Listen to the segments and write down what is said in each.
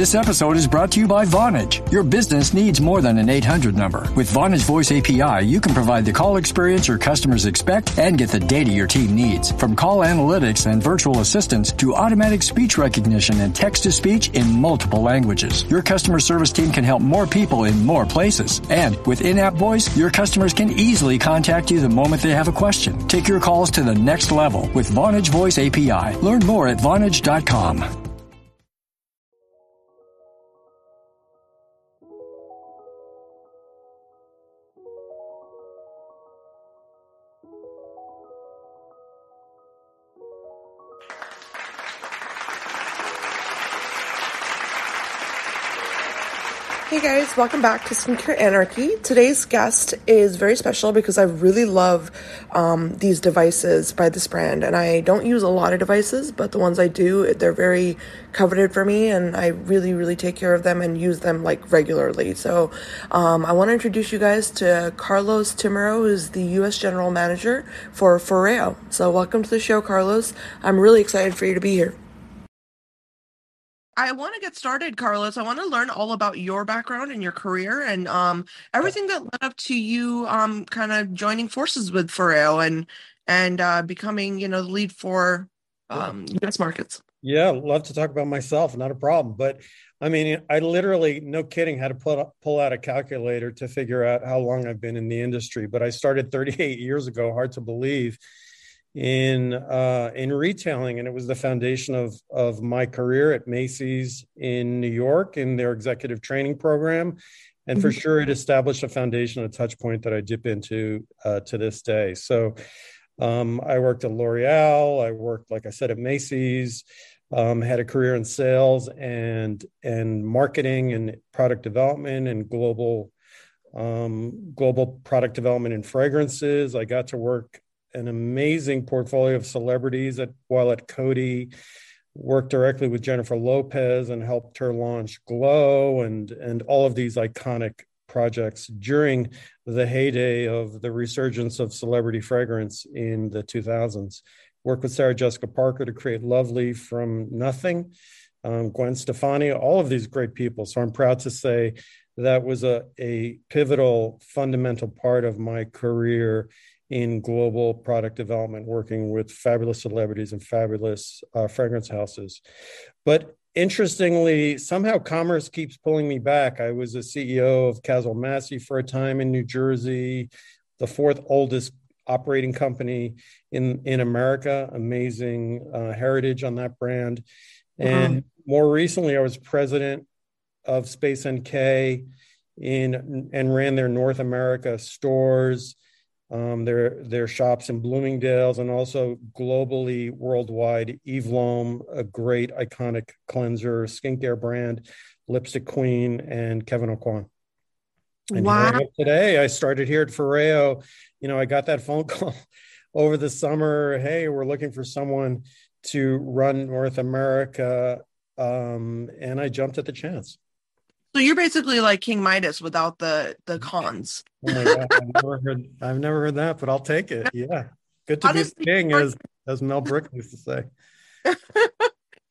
This episode is brought to you by Vonage. Your business needs more than an 800 number. With Vonage Voice API, you can provide the call experience your customers expect and get the data your team needs. From call analytics and virtual assistants to automatic speech recognition and text to speech in multiple languages. Your customer service team can help more people in more places. And with in-app voice, your customers can easily contact you the moment they have a question. Take your calls to the next level with Vonage Voice API. Learn more at Vonage.com. welcome back to Skincare Anarchy. Today's guest is very special because I really love um, these devices by this brand, and I don't use a lot of devices, but the ones I do, they're very coveted for me, and I really, really take care of them and use them like regularly. So um, I want to introduce you guys to Carlos Timiraos, who's the U.S. General Manager for Foreo. So welcome to the show, Carlos. I'm really excited for you to be here. I want to get started, Carlos. I want to learn all about your background and your career and um, everything that led up to you um, kind of joining forces with Foreo and and uh, becoming, you know, the lead for um, U.S. markets. Yeah, love to talk about myself. Not a problem. But I mean, I literally, no kidding, had to pull pull out a calculator to figure out how long I've been in the industry. But I started 38 years ago. Hard to believe in uh, in retailing, and it was the foundation of of my career at Macy's in New York in their executive training program, and mm-hmm. for sure it established a foundation, a touch point that I dip into uh, to this day. So. Um, I worked at L'Oreal. I worked, like I said, at Macy's. Um, had a career in sales and and marketing and product development and global um, global product development in fragrances. I got to work an amazing portfolio of celebrities at while at Coty. worked directly with Jennifer Lopez and helped her launch Glow and and all of these iconic projects during the heyday of the resurgence of celebrity fragrance in the 2000s. Worked with Sarah Jessica Parker to create Lovely from nothing. Um, Gwen Stefani, all of these great people. So I'm proud to say that was a, a pivotal, fundamental part of my career in global product development, working with fabulous celebrities and fabulous uh, fragrance houses. But interestingly, somehow commerce keeps pulling me back. I was a CEO of Caswell Massey for a time in New Jersey, the fourth oldest operating company in in America. Amazing uh, heritage on that brand. And wow. more recently, I was president of Space NK in and ran their North America stores um, their their shops in Bloomingdale's and also globally worldwide. Eve Lom, a great iconic cleanser, skincare brand, Lipstick Queen, and Kevyn Aucoin. And wow. today, I started here at Foreo. You know, I got that phone call over the summer. Hey, we're looking for someone to run North America, um, and I jumped at the chance. So you're basically like King Midas without the the cons. Oh my god, I've never heard I've never heard that, but I'll take it. Yeah. Good to be the king, as as Mel Brooks used to say.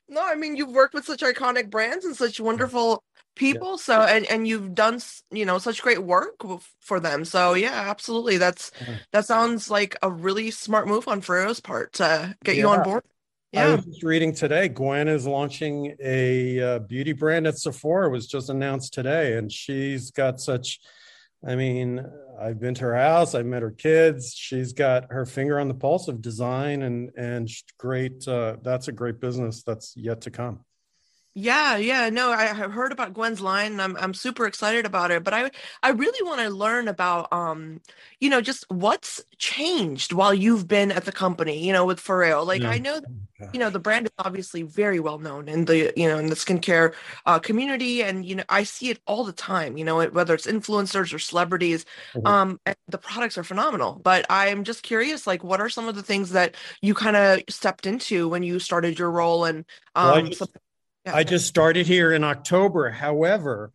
no, I mean you've worked with such iconic brands and such wonderful people. Yeah. So and and you've done you know such great work for them. So yeah, absolutely. That's that sounds like a really smart move on Foreo's part to get yeah. you on board. Yeah. I was just reading today. Gwen is launching a uh, beauty brand at Sephora. It was just announced today, and she's got such. I mean, I've been to her house. I've met her kids. She's got her finger on the pulse of design, and and great. Uh, that's a great business that's yet to come. Yeah, yeah, no, I have heard about Gwen's line and I'm I'm super excited about it, but I I really want to learn about um you know just what's changed while you've been at the company, you know, with Foreo. Like yeah. I know you know the brand is obviously very well known in the you know in the skincare uh, community and you know I see it all the time, you know, whether it's influencers or celebrities mm-hmm. um the products are phenomenal. But I'm just curious like what are some of the things that you kind of stepped into when you started your role and um well, I just started here in October. However,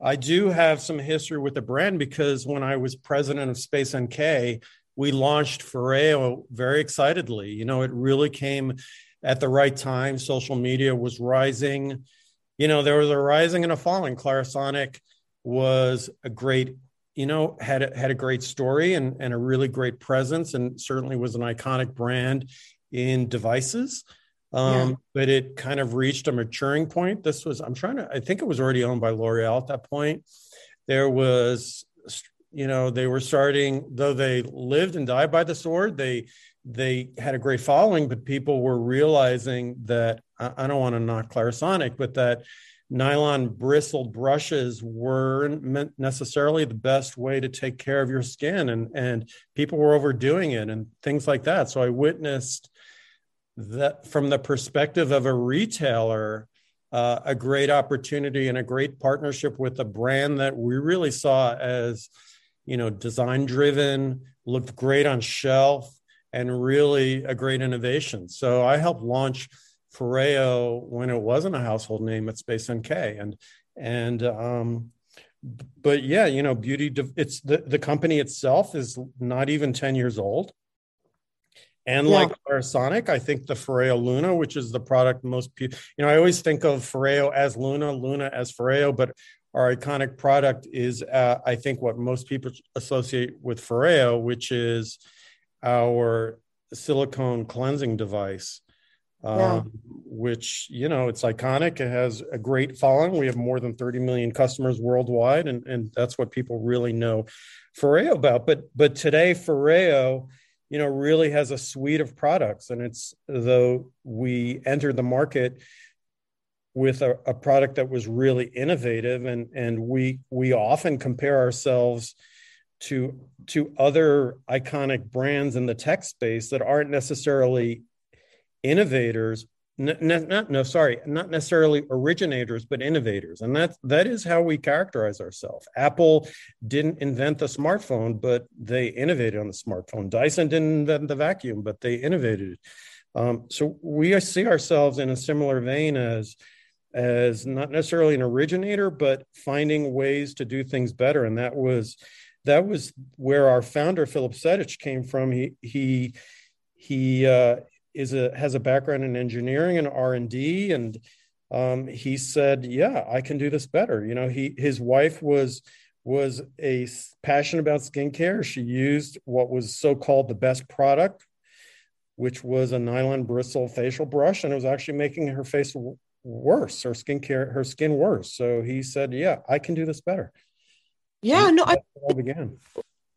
I do have some history with the brand because when I was president of Space NK, we launched Foreo very excitedly. You know, it really came at the right time. Social media was rising. you know, there was a rising and a falling. Clarisonic was a great, you know, had a, had a great story and, and a really great presence, and certainly was an iconic brand in devices. Um, yeah. But it kind of reached a maturing point. This was, I'm trying to, I think it was already owned by L'Oreal at that point. There was, you know, they were starting, though they lived and died by the sword, they they had a great following, but people were realizing that I don't want to knock Clarisonic, but that nylon bristled brushes weren't necessarily the best way to take care of your skin and and people were overdoing it and things like that so i witnessed that from the perspective of a retailer uh, a great opportunity and a great partnership with a brand that we really saw as you know design driven looked great on shelf and really a great innovation so i helped launch Foreo when it wasn't a household name at Space NK, and and um, but yeah, you know, beauty. It's the the company itself is not even ten years old. And yeah. like Clarisonic, I think the Foreo Luna, which is the product most people, you know, I always think of Foreo as Luna, Luna as Foreo, but our iconic product is, uh, I think, what most people associate with Foreo, which is our silicone cleansing device yeah. um, which you know it's iconic. It has a great following. We have more than 30 million customers worldwide, and and that's what people really know Foreo about. But but today Foreo, you know, really has a suite of products, and it's though we entered the market with a, a product that was really innovative, and and we we often compare ourselves to to other iconic brands in the tech space that aren't necessarily innovators not, not, no sorry not necessarily originators but innovators. And that that is how we characterize ourselves. Apple didn't invent the smartphone but they innovated on the smartphone. Dyson didn't invent the vacuum but they innovated. Um, so we see ourselves in a similar vein as as not necessarily an originator but finding ways to do things better. And that was that was where our founder Filip Sedić came from. He he he uh, is a has a background in engineering and R and D, and um, he said, "Yeah, I can do this better." You know, he his wife was was a passion about skincare. She used what was so called the best product, which was a nylon bristle facial brush, and it was actually making her face worse, her skincare, her skin worse. So he said, "Yeah, I can do this better." Yeah, and no, I began.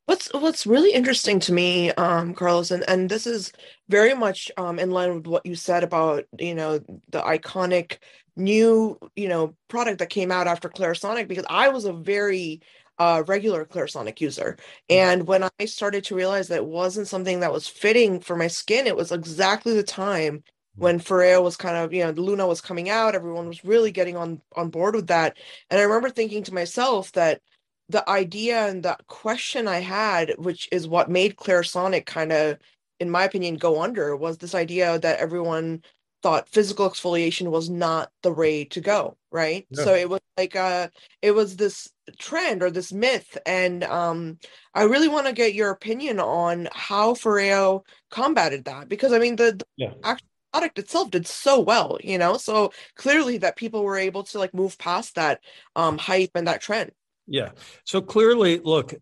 What's what's really interesting to me, um, Carlos, and, and this is very much um, in line with what you said about you know the iconic new you know product that came out after Clarisonic, because I was a very uh, regular Clarisonic user, and when I started to realize that it wasn't something that was fitting for my skin, it was exactly the time when Foreo was kind of, you know, Luna was coming out, everyone was really getting on on board with that. And I remember thinking to myself that the idea and the question I had, which is what made Clarisonic kind of, in my opinion, go under, was this idea that everyone thought physical exfoliation was not the way to go, right? So it was like uh it was this trend or this myth. And um I really want to get your opinion on how Foreo combated that because I mean the, the yeah. actual product itself did so well, you know. So clearly that people were able to like move past that um hype and that trend. Yeah. So clearly, look,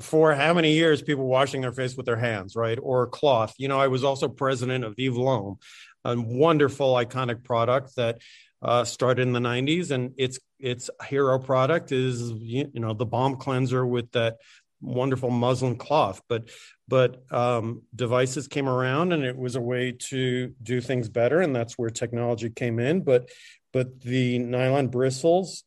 for how many years people washing their face with their hands, right? Or cloth. You know, I was also president of Lom, a wonderful, iconic product that uh, started in the 90s. And its its hero product is, you know, the balm cleanser with that wonderful muslin cloth. But but um, devices came around and it was a way to do things better. And that's where technology came in. But but the nylon bristles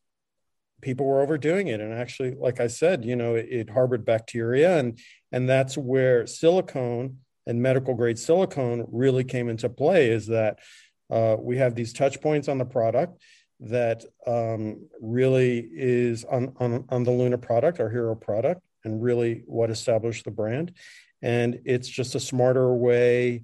people were overdoing it. And actually like i said you know it, it, harbored bacteria and and that's where silicone and medical grade silicone really came into play is that uh, we have these touch points on the product that um, really is on, on, on the luna product our hero product and really what established the brand. And it's just a smarter way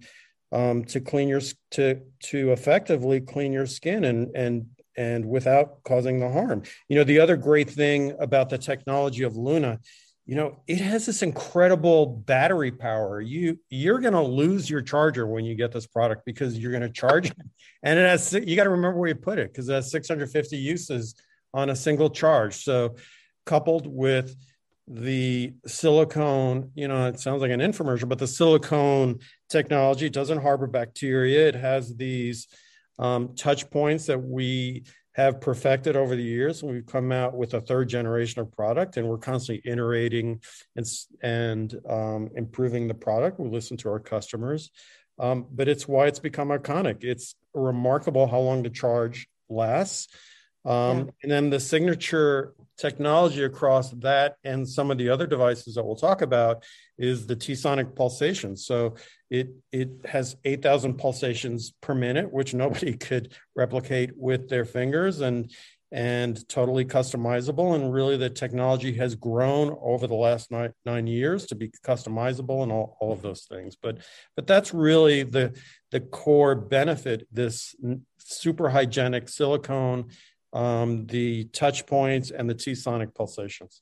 um, to clean your to to effectively clean your skin and and and without causing the harm. You know, the other great thing about the technology of Luna you know it has this incredible battery power. You you're going to lose your charger when you get this product because you're going to charge it. And it has you got to remember where you put it because it has 650 uses on a single charge. So coupled with the silicone you know it sounds like an infomercial but the silicone technology doesn't harbor bacteria. It has these um, touch points that we have perfected over the years. We've come out with a third generation of product, and we're constantly iterating and and um, improving the product. We listen to our customers, um, but it's why it's become iconic. It's remarkable how long the charge lasts. Um, yeah. And then the signature technology across that and some of the other devices that we'll talk about is the T-sonic pulsation. So it it has 8,000 pulsations per minute, which nobody could replicate with their fingers, and and totally customizable. And really, the technology has grown over the last nine, nine years to be customizable and all, all of those things. But but that's really the the core benefit. This super hygienic silicone, um, the touch points, and the T-sonic pulsations.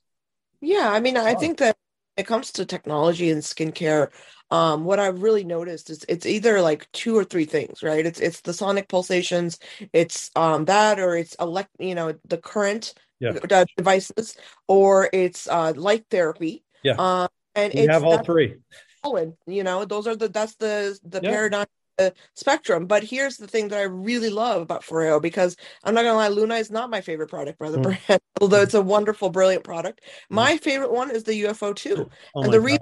Yeah, I mean, I think that it comes to technology and skincare, um, what I've really noticed is it's either like two or three things, right? It's it's the sonic pulsations, it's um that, or it's elect, you know, the current yeah. devices, or it's uh light therapy. Yeah. Um, and you have all three. You know, those are the that's the the yeah. paradigm spectrum. But here's the thing that I really love about Foreo because I'm not gonna lie, Luna is not my favorite product by the mm. brand, although it's a wonderful, brilliant product. Mm. My favorite one is the UFO 2. Oh and the reason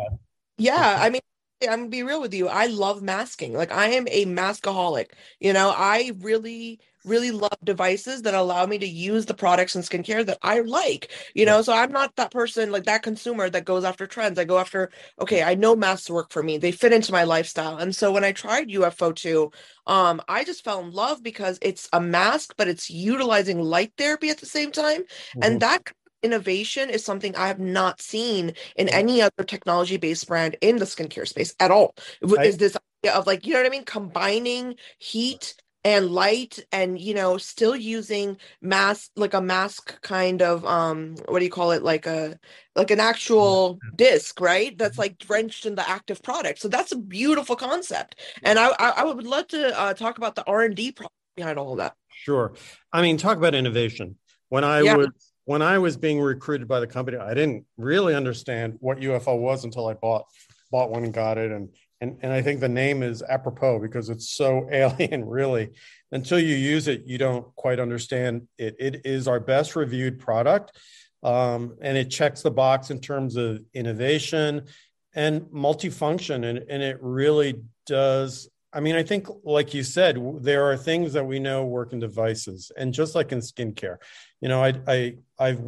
yeah, I mean I'm gonna be real with you. I love masking. Like I am a maskaholic. You know, I really, really love devices that allow me to use the products and skincare that I like. You know, so I'm not that person like that consumer that goes after trends. I go after, okay, I know masks work for me. They fit into my lifestyle. And so when I tried UFO 2, um, I just fell in love because it's a mask, but it's utilizing light therapy at the same time. Mm-hmm. And that innovation is something I have not seen in any other technology based brand in the skincare space at all. Is this idea of like, you know what I mean? Combining heat and light and you know still using mask like a mask kind of um what do you call it? Like a like an actual disc right? That's like drenched in the active product. So that's a beautiful concept. And i i, would love to uh, talk about the r&d behind all of that. Sure. I mean talk about innovation. When i yeah. was when I was being recruited by the company, I didn't really understand what UFO was until I bought bought one and got it. And and and I think the name is apropos because it's so alien, really. Until you use it, you don't quite understand it. It is our best reviewed product. Um, and it checks the box in terms of innovation and multifunction. And, and it really does I mean, I think, like you said, there are things that we know work in devices, and just like in skincare, you know, I, I, I've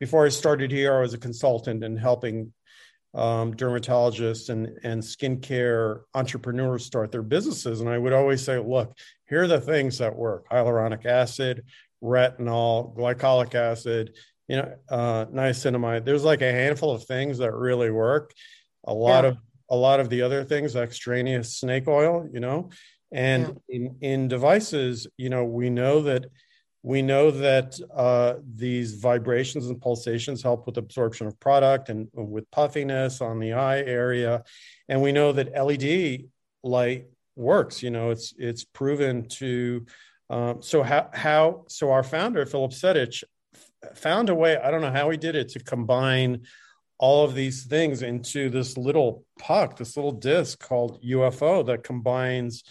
before I started here, I was a consultant and helping um, dermatologists and and skincare entrepreneurs start their businesses, and I would always say, look, here are the things that work: hyaluronic acid, retinol, glycolic acid, you know, uh, niacinamide. There's like a handful of things that really work. A lot yeah. of a lot of the other things, extraneous snake oil, you know, and yeah. in, in devices, you know, we know that we know that uh, these vibrations and pulsations help with absorption of product and with puffiness on the eye area, and we know that LED light works. You know, it's it's proven to. Um, so how how so our founder Filip Sedić found a way. I don't know how he did it to combine all of these things into this little puck, this little disc called UFO that combines,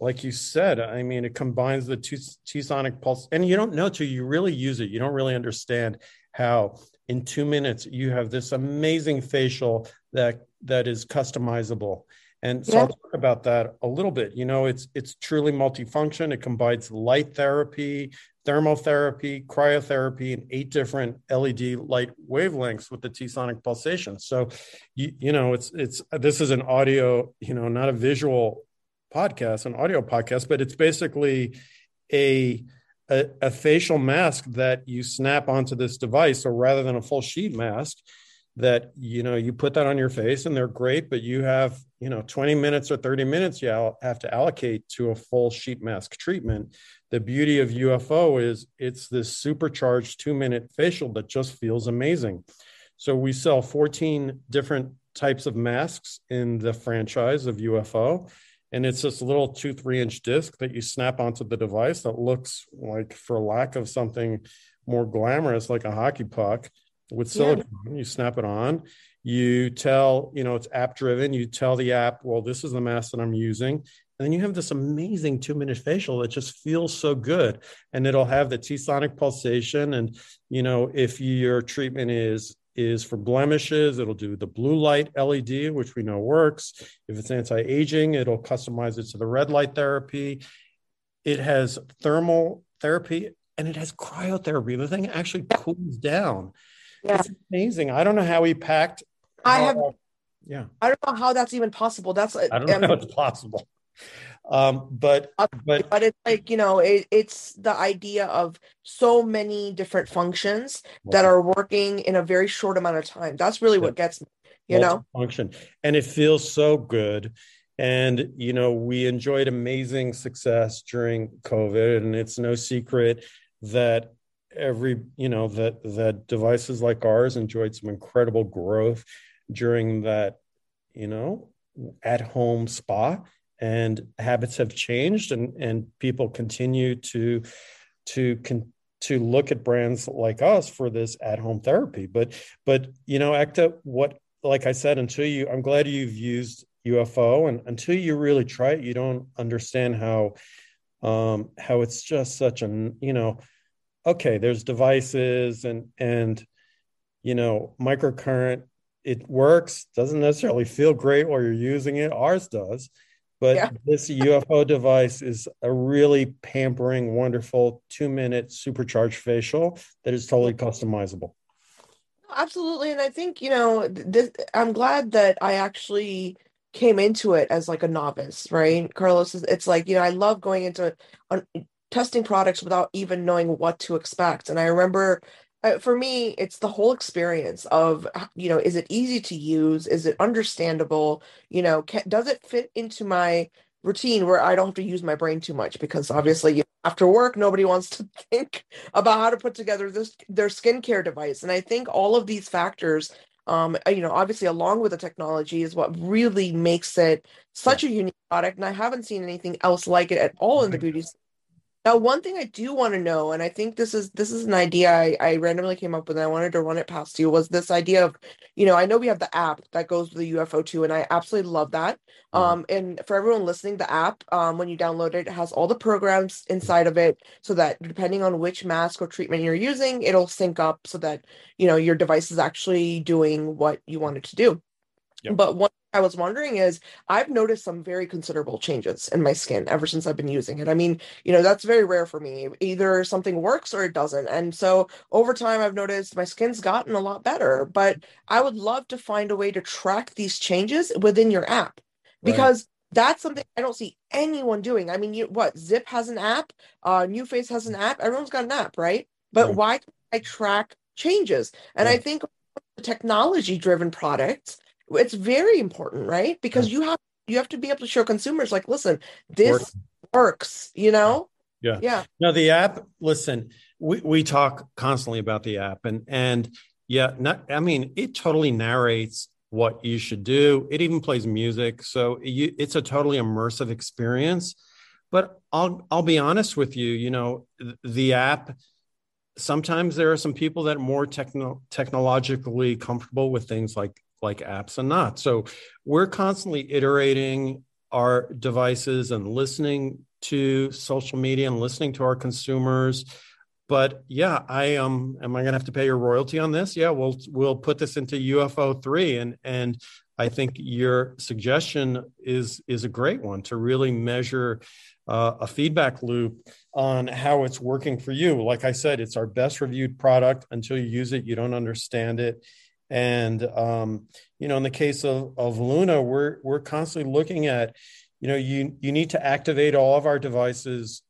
like you said, I mean, it combines the two T sonic pulse, and you don't know till you really use it. You don't really understand how in two minutes you have this amazing facial that that is customizable. And so yeah. I'll talk about that a little bit. You know, it's it's truly multifunction. It combines light therapy, thermotherapy, cryotherapy, and eight different LED light wavelengths with the T-sonic pulsation. So, you, you know, it's it's this is an audio, you know, not a visual podcast, an audio podcast, but it's basically a a, a facial mask that you snap onto this device. So rather than a full sheet mask, that you know you put that on your face and they're great but you have you know 20 minutes or 30 minutes you have to allocate to a full sheet mask treatment the beauty of ufo is it's this supercharged two minute facial that just feels amazing So we sell 14 different types of masks in the franchise of UFO. And it's this little two, three inch disc that you snap onto the device that looks like, for lack of something more glamorous, like a hockey puck with silicone. Yeah. You snap it on. You tell, you know, it's app driven. You tell the app, well, this is the mask that I'm using. And then you have this amazing two minute facial that just feels so good. And it'll have the T sonic pulsation. And, you know, if your treatment is is for blemishes. It'll do the blue light LED, which we know works. If it's anti aging, it'll customize it to the red light therapy. It has thermal therapy and it has cryotherapy. The thing actually cools down. Yeah. It's amazing. I don't know how he packed. I have. Yeah. I don't know how that's even possible. That's. I don't know um, how it's possible um but but but it's like you know it, it's the idea of so many different functions that are working in a very short amount of time. That's really what gets me you know? Function and it feels so good. And you know we enjoyed amazing success during covid. And it's no secret that every you know that that devices like ours enjoyed some incredible growth during that you know at home spa and habits have changed and and people continue to to con- to look at brands like us for this at home therapy. But but you know Ekta what like I said until you I'm glad you've used UFO and until you really try it you don't understand how um how it's just such an you know okay there's devices and and you know microcurrent it works doesn't necessarily feel great while you're using it ours does but yeah. this UFO device is a really pampering, wonderful two minute supercharged facial that is totally customizable. Absolutely. And I think, you know, this, I'm glad that I actually came into it as like a novice, right? Carlos, it's like, you know, I love going into uh, testing products without even knowing what to expect. And I remember uh, for me it's the whole experience of you know is it easy to use? Is it understandable? You know can, does it fit into my routine where i don't have to use my brain too much? Because obviously you after work nobody wants to think about how to put together this their skincare device. And i think all of these factors um uh, you know obviously along with the technology is what really makes it such a unique product and i haven't seen anything else like it at all in the beauty now, one thing I do want to know, and I think this is this is an idea I, I randomly came up with, and I wanted to run it past you, was this idea of, you know, I know we have the app that goes with the UFO too, and I absolutely love that. Mm-hmm. Um, and for everyone listening, the app, um, when you download it, it has all the programs inside of it, so that depending on which mask or treatment you're using, it'll sync up so that you know your device is actually doing what you want it to do. Yep. But one I was wondering is I've noticed some very considerable changes in my skin ever since I've been using it. I mean, you know, that's very rare for me. Either something works or it doesn't. And so over time, I've noticed my skin's gotten a lot better. But I would love to find a way to track these changes within your app because. Right. That's something I don't see anyone doing. I mean, you, what ZIIP has an app, uh, NuFACE has an app. Everyone's got an app, right? But right. why I track changes? And right. I think technology-driven products it's very important right? Because you have you have to be able to show consumers like listen this works. you know? Yeah. Yeah. Now the app listen we, we talk constantly about the app and and yeah not i mean it totally narrates what you should do. It even plays music. So you, it's a totally immersive experience. But i'll i'll be honest with you you know the app sometimes there are some people that are more techno- technologically comfortable with things like like apps and not. So we're constantly iterating our devices and listening to social media and listening to our consumers. But yeah, I um am I gonna have to pay your royalty on this? Yeah, we'll we'll put this into UFO three and and I think your suggestion is is a great one to really measure uh, a feedback loop on how it's working for you. Like I said, it's our best reviewed product. Until you use it, you don't understand it. And um, you know, in the case of, of Luna, we're we're constantly looking at, you know, you you need to activate all of our devices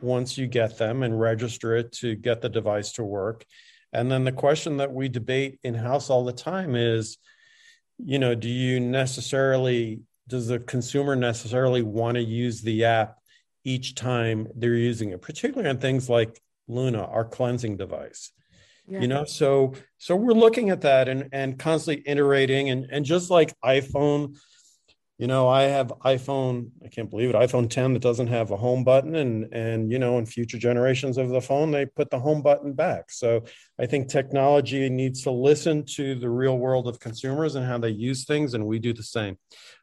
once you get them and register it to get the device to work. And then the question that we debate in house all the time is, you know, do you necessarily does the consumer necessarily want to use the app each time they're using it, particularly on things like Luna, our cleansing device? Yeah. you know so so we're looking at that and and constantly iterating. And and just like iphone you know i have iphone i can't believe it iphone 10 that doesn't have a home button. And and you know in future generations of the phone they put the home button back. So i think technology needs to listen to the real world of consumers and how they use things and we do the same.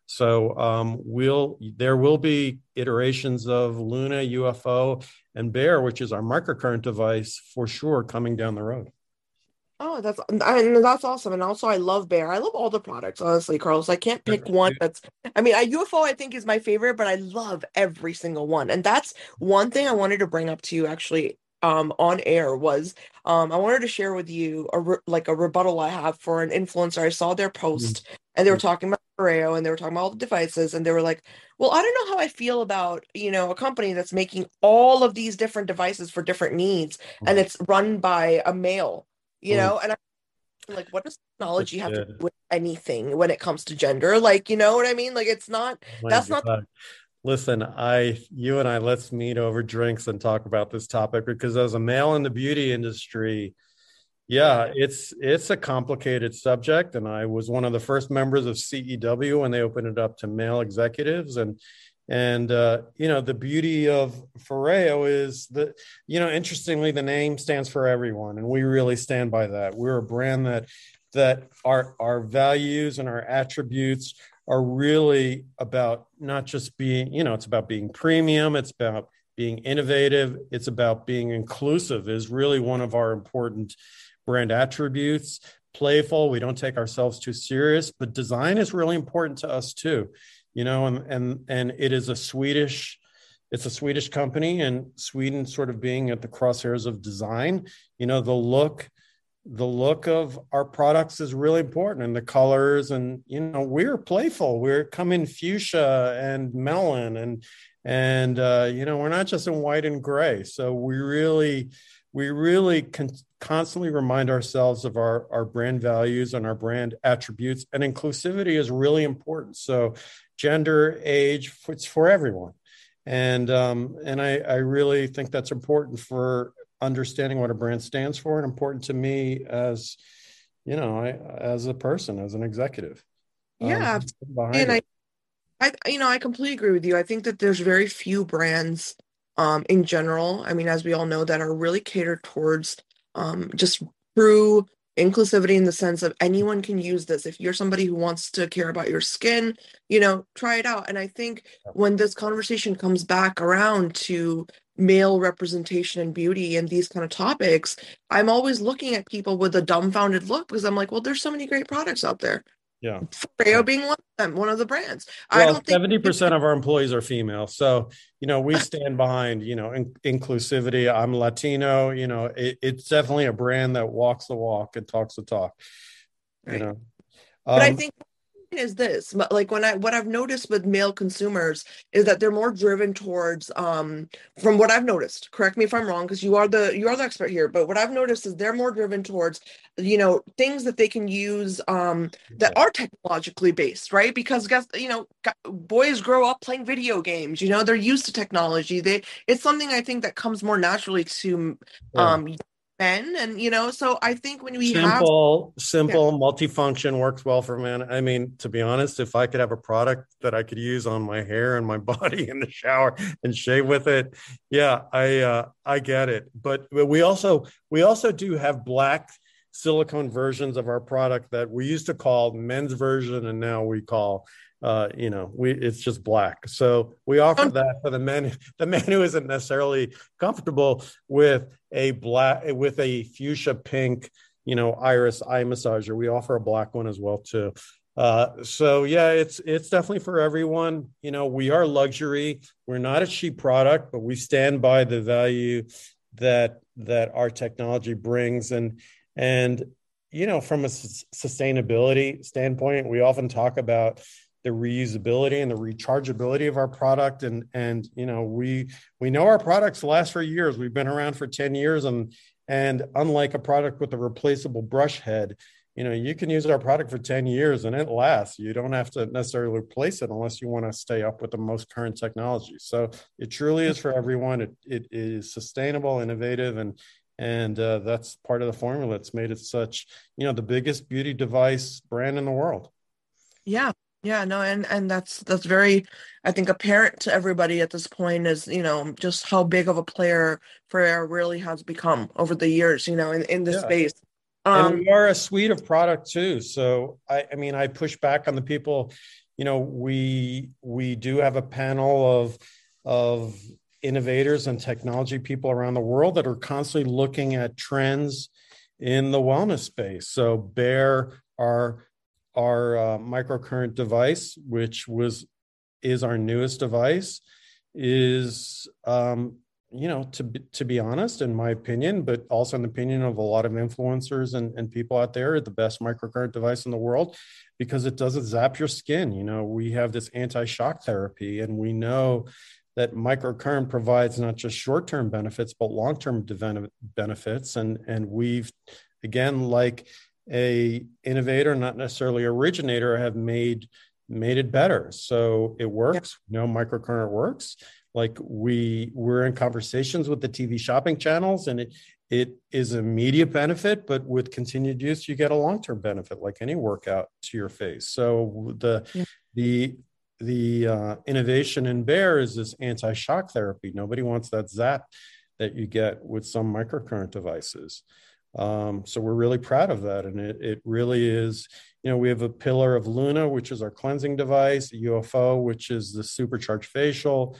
So um, we'll there will be iterations of luna ufo and bear which is our microcurrent device for sure coming down the road Oh, that's and that's awesome. And also, I love Bear. I love all the products, honestly, Carlos. I can't pick one that's. I mean, a UFO I think is my favorite, but I love every single one. And that's one thing I wanted to bring up to you actually um on air was um I wanted to share with you a re- like a rebuttal I have for an influencer. I saw their mm-hmm. post mm-hmm. and they were talking about Foreo and they were talking about all the devices and they were like, "Well, I don't know how I feel about, you know, a company that's making all of these different devices for different needs mm-hmm. and it's run by a male." You mm. know and i'm like what does technology have to do with anything when it comes to gender? Like you know what i mean? Like it's not oh that's God. not listen i you and i let's meet over drinks and talk about this topic because as a male in the beauty industry yeah it's it's a complicated subject. And i was one of the first members of CEW when they opened it up to male executives. And and uh, you know, the beauty of Foreo is that you know, interestingly, the name stands for everyone, and we really stand by that. We're a brand that that our our values and our attributes are really about not just being, you know, it's about being premium, it's about being innovative, it's about being inclusive is really one of our important brand attributes. Playful, we don't take ourselves too serious, but design is really important to us too you know, and and and it is a Swedish, it's a Swedish company, and Sweden sort of being at the crosshairs of design. You know, the look, the look of our products is really important, and the colors, and you know, we're playful. We're come in fuchsia and melon, and and uh, you know, we're not just in white and gray. So we really we really con- constantly remind ourselves of our, our brand values and our brand attributes and inclusivity is really important so gender, age, it's for everyone. And um, and I, I really think that's important for understanding what a brand stands for and important to me as you know I, as a person as an executive yeah. um, and I, I you know i completely agree with you. I think that there's very few brands um in general i mean as we all know that are really catered towards um just true inclusivity in the sense of anyone can use this. If you're somebody who wants to care about your skin you know try it out. And i think when this conversation comes back around to male representation and beauty and these kind of topics i'm always looking at people with a dumbfounded look because i'm like well there's so many great products out there yeah. Foreo being one of them, one of the brands. Well, I don't think 70% of our employees are female. So, you know, we stand behind, you know, in- inclusivity. I'm Latino, you know, it, it's definitely a brand that walks the walk and talks the talk, right. you know. Um, but I um, think is this but like when i what i've noticed with male consumers is that they're more driven towards um from what i've noticed correct me if i'm wrong because you are the you are the expert here but what i've noticed is they're more driven towards you know things that they can use um that are technologically based right? Because guess you know boys grow up playing video games you know they're used to technology they it's something i think that comes more naturally to um men and you know so i think when we simple have, simple yeah. multifunction works well for men i mean to be honest if i could have a product that i could use on my hair and my body in the shower and shave with it yeah i uh i get it but, but we also we also do have black silicone versions of our product that we used to call men's version and now we call uh, you know, we it's just black. So we offer that for the men, the man who isn't necessarily comfortable with a black with a fuchsia pink, you know, iris eye massager. We offer a black one as well too. Uh, so yeah, it's it's definitely for everyone. You know, we are luxury. We're not a cheap product, but we stand by the value that that our technology brings and and you know from a sustainability standpoint we often talk about the reusability and the rechargeability of our product. And and you know we we know our products last for years. We've been around for 10 years. And and unlike a product with a replaceable brush head you know you can use our product for 10 years and it lasts. You don't have to necessarily replace it unless you want to stay up with the most current technology. So it truly is for everyone. It, it is sustainable innovative and and uh, that's part of the formula. That's made it such you know the biggest beauty device brand in the world. Yeah yeah no and and that's that's very i think apparent to everybody at this point is you know just how big of a player Foreo really has become over the years you know in, in this yeah. space um, and we are a suite of product too so i i mean i push back on the people you know we we do have a panel of of innovators and technology people around the world that are constantly looking at trends in the wellness space so bear our our uh, microcurrent device which was is our newest device is um, you know to be, to be honest in my opinion but also in the opinion of a lot of influencers and, and people out there the best microcurrent device in the world because it doesn't zap your skin you know? We have this anti-shock therapy and we know that microcurrent provides not just short-term benefits but long-term benefits and and we've again like a innovator not necessarily originator have made made it better. So it works. Yeah. know microcurrent works. Like we we're in conversations with the tv shopping channels and it it is a immediate benefit but with continued use you get a long-term benefit like any workout to your face. So the yeah. the the uh, innovation in bear is this anti-shock therapy. Nobody wants that zap that you get with some microcurrent devices um, so we're really proud of that and it, it really is you know we have a pillar of luna which is our cleansing device ufo which is the supercharged facial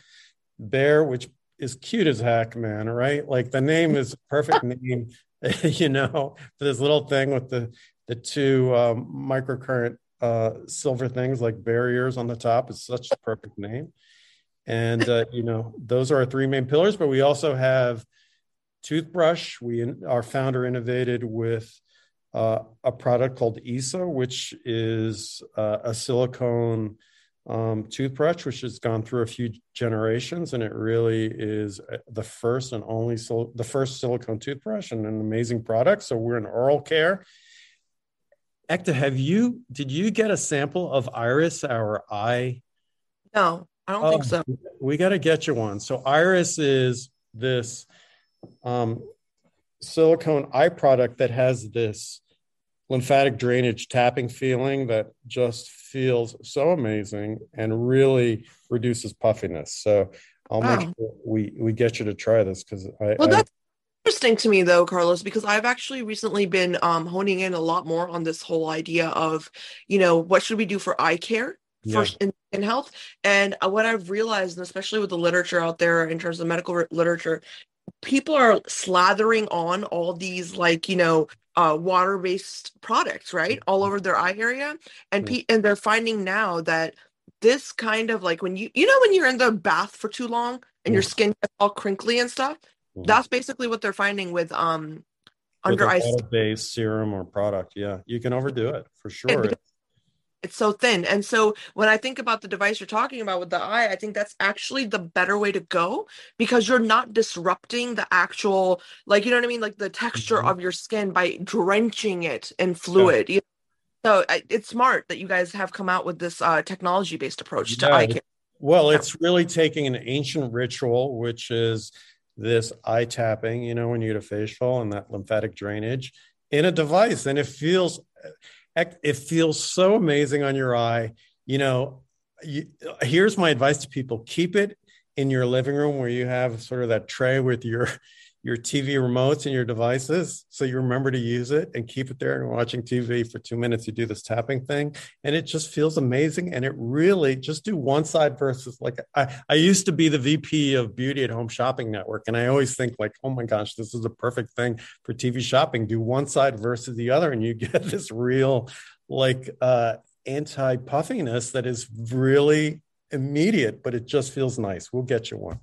Bear, which is cute as heck, man. Right? Like the name is perfect name, you know, for this little thing with the the two um, microcurrent uh, silver things like barriers on the top. is such a perfect name. And uh, you know, those are our three main pillars. But we also have toothbrush. We our founder innovated with uh, a product called ISSA, which is uh, a silicone um, toothbrush, which has gone through a few generations, and it really is uh, the first and only sil- the first silicone toothbrush and an amazing product. So we're in oral care. Ekta, have you did you get a sample of Iris, our eye? No, I don't oh, think so. We got to get you one. So Iris is this um, silicone eye product that has this lymphatic drainage tapping feeling that just feels so amazing and really reduces puffiness. So I'll wow. make sure we we get you to try this because I. Well, that's I, interesting to me though, Carlos, because I've actually recently been um, honing in a lot more on this whole idea of, you know, what should we do for eye care first yeah. in, in health, and uh, what I've realized, and especially with the literature out there in terms of medical literature, people are slathering on all these like you know uh, water-based products, right, all over their eye area, and pe- and they're finding now that this kind of like when you you know when you're in the bath for too long and your skin gets all crinkly and stuff, mm-hmm. that's basically what they're finding with um under eye based serum or product. Yeah, you can overdo it for sure it's so thin and so when i think about the device you're talking about with the eye i think that's actually the better way to go because you're not disrupting the actual like you know what i mean like the texture mm-hmm. of your skin by drenching it in fluid yeah. so it's smart that you guys have come out with this uh, technology based approach to yeah. eye care well it's really taking an ancient ritual which is this eye tapping you know when you get a facial and that lymphatic drainage in a device and it feels it feels so amazing on your eye. You know, you, here's my advice to people: keep it in your living room where you have sort of that tray with your your TV remotes and your devices, so you remember to use it and keep it there. And watching TV for two minutes, you do this tapping thing, and it just feels amazing. And it really just do one side versus like I I used to be the VP of Beauty at Home Shopping Network, and I always think like, oh my gosh, this is a perfect thing for TV shopping. Do one side versus the other, and you get this real like uh anti puffiness that is really immediate, but it just feels nice. We'll get you one.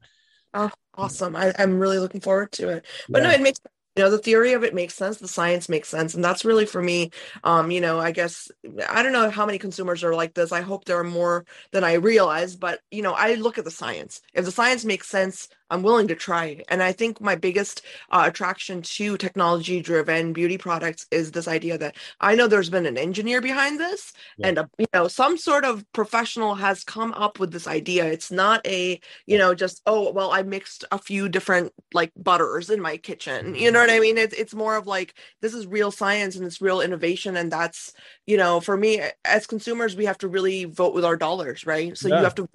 Oh, awesome. I, am really looking forward to it. But yeah. no, it makes you know the theory of it makes sense the science makes sense and that's really for me um you know i guess i don't know how many consumers are like this i hope there are more than i realize but you know i look at the science if the science makes sense I'm willing to try. And I think my biggest uh, attraction to technology driven beauty products is this idea that I know there's been an engineer behind this yeah. and, a, you know, some sort of professional has come up with this idea. It's not a, you know, just, oh, well, I mixed a few different like butters in my kitchen. You know what I mean? It's, it's more of like, this is real science and it's real innovation. And that's, you know, for me as consumers, we have to really vote with our dollars, right? So yeah. you have to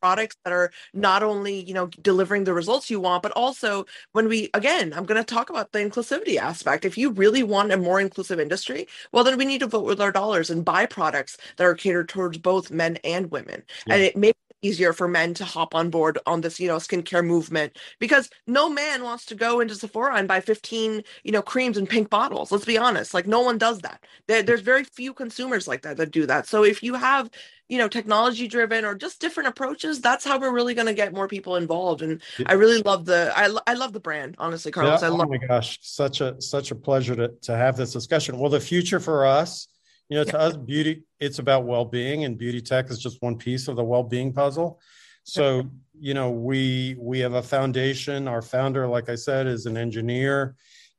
products that are not only you know delivering the results you want but also when we again i'm going to talk about the inclusivity aspect if you really want a more inclusive industry well then we need to vote with our dollars and buy products that are catered towards both men and women yeah. and it makes easier for men to hop on board on this you know skincare movement because no man wants to go into sephora and buy 15 you know creams in pink bottles. Let's be honest like no one does that. There, there's very few consumers like that that do that. So if you have you know technology driven or just different approaches that's how we're really going to get more people involved. And i really love the i, I love the brand honestly carlos. Yeah, i oh love oh my gosh. Such a such a pleasure to, to have this discussion. Well the future for us you know to us beauty it's about well-being and beauty tech is just one piece of the well-being puzzle. So you know we we have a foundation. Our founder like i said is an engineer.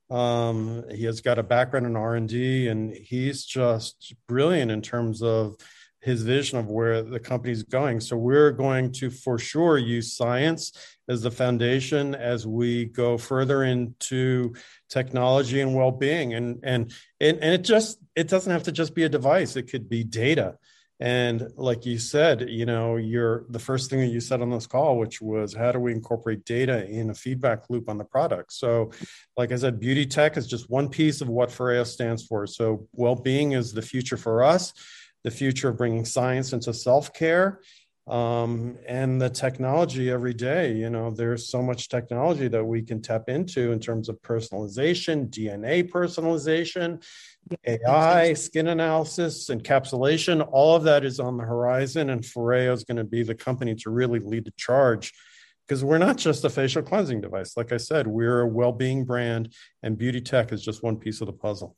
Um, he has got a background in r&d and he's just brilliant in terms of his vision of where the company's going. So we're going to for sure use science as the foundation as we go further into technology and well-being. And and and, and it just it doesn't have to just be a device. It could be data. And like you said, you know, you're the first thing that you said on this call, which was how do we incorporate data in a feedback loop on the product? So, like I said, beauty tech is just one piece of what Foreo stands for. So, well being is the future for us the future of bringing science into self care um, and the technology every day. You know, there's so much technology that we can tap into in terms of personalization, DNA personalization, AI, skin analysis, encapsulation. All of that is on the horizon, and Foreo is going to be the company to really lead the charge. Because we're not just a facial cleansing device. Like I said, we're a well being brand, and beauty tech is just one piece of the puzzle.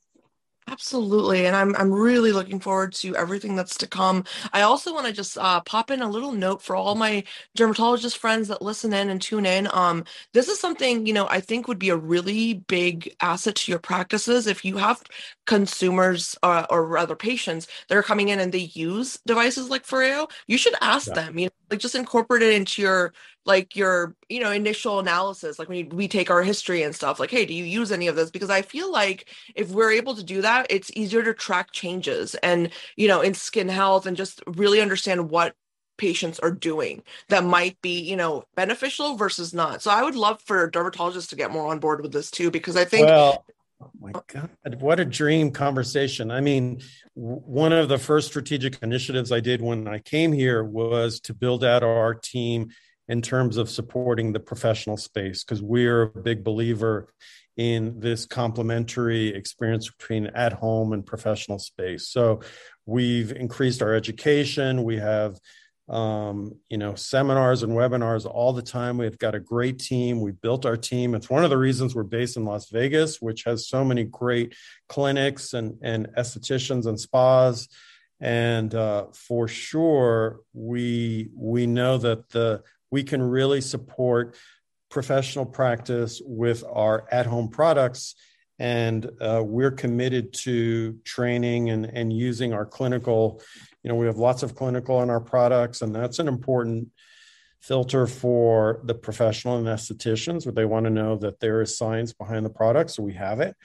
Absolutely. And I'm I'm really looking forward to everything that's to come. I also want to just uh, pop in a little note for all my dermatologist friends that listen in and tune in. Um, this is something, you know, I think would be a really big asset to your practices if you have consumers uh, or rather patients that are coming in and they use devices like Foreo, you should ask yeah. them, you know, like just incorporate it into your like your you know initial analysis like when we take our history and stuff like hey do you use any of this because i feel like if we're able to do that it's easier to track changes and you know in skin health and just really understand what patients are doing that might be you know beneficial versus not so i would love for dermatologists to get more on board with this too because i think well, Oh my uh, God, what a dream conversation. I mean, one of the first strategic initiatives I did when I came here was to build out our team in terms of supporting the professional space because we're a big believer in this complementary experience between at home and professional space. So we've increased our education. We have um, you know, seminars and webinars all the time. We've got a great team. We built our team. It's one of the reasons we're based in Las Vegas, which has so many great clinics and, and estheticians and spas. And uh, for sure, we we know that the we can really support professional practice with our at-home products and uh, we're committed to training and, and using our clinical you know we have lots of clinical in our products and that's an important filter for the professional and estheticians where they want to know that there is science behind the product so we have it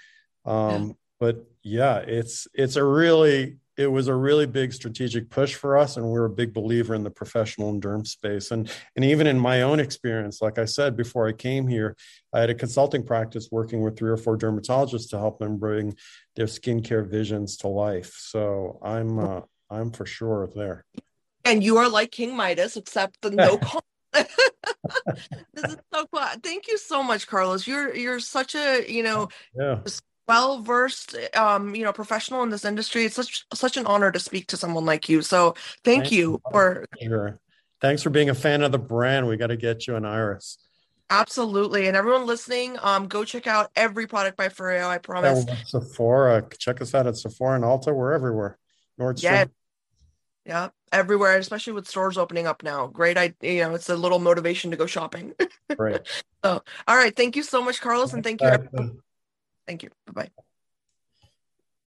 um, yeah. but yeah it's it's a really it was a really big strategic push for us and we're a big believer in the professional and derm space. And and even in my own experience like i said before i came here i had a consulting practice working with three or four dermatologists to help them bring their skincare visions to life. So i'm uh, i'm for sure there. And you are like king midas except the no call. this is so cool thank you so much carlos. You're you're such a you know yeah well versed um you know professional in this industry it's such such an honor to speak to someone like you so thank you for sure. thanks for being a fan of the brand we got to get you an iris absolutely and everyone listening um go check out every product by Foreo I promise yeah, Sephora check us out at Sephora and Ulta we're everywhere Nordstrom yeah Yeah, everywhere, especially with stores opening up now. Great idea. You know, it's a little motivation to go shopping. Right. so, all right. Thank you so much, Carlos, and thank you. Everyone. Thank you. Bye bye.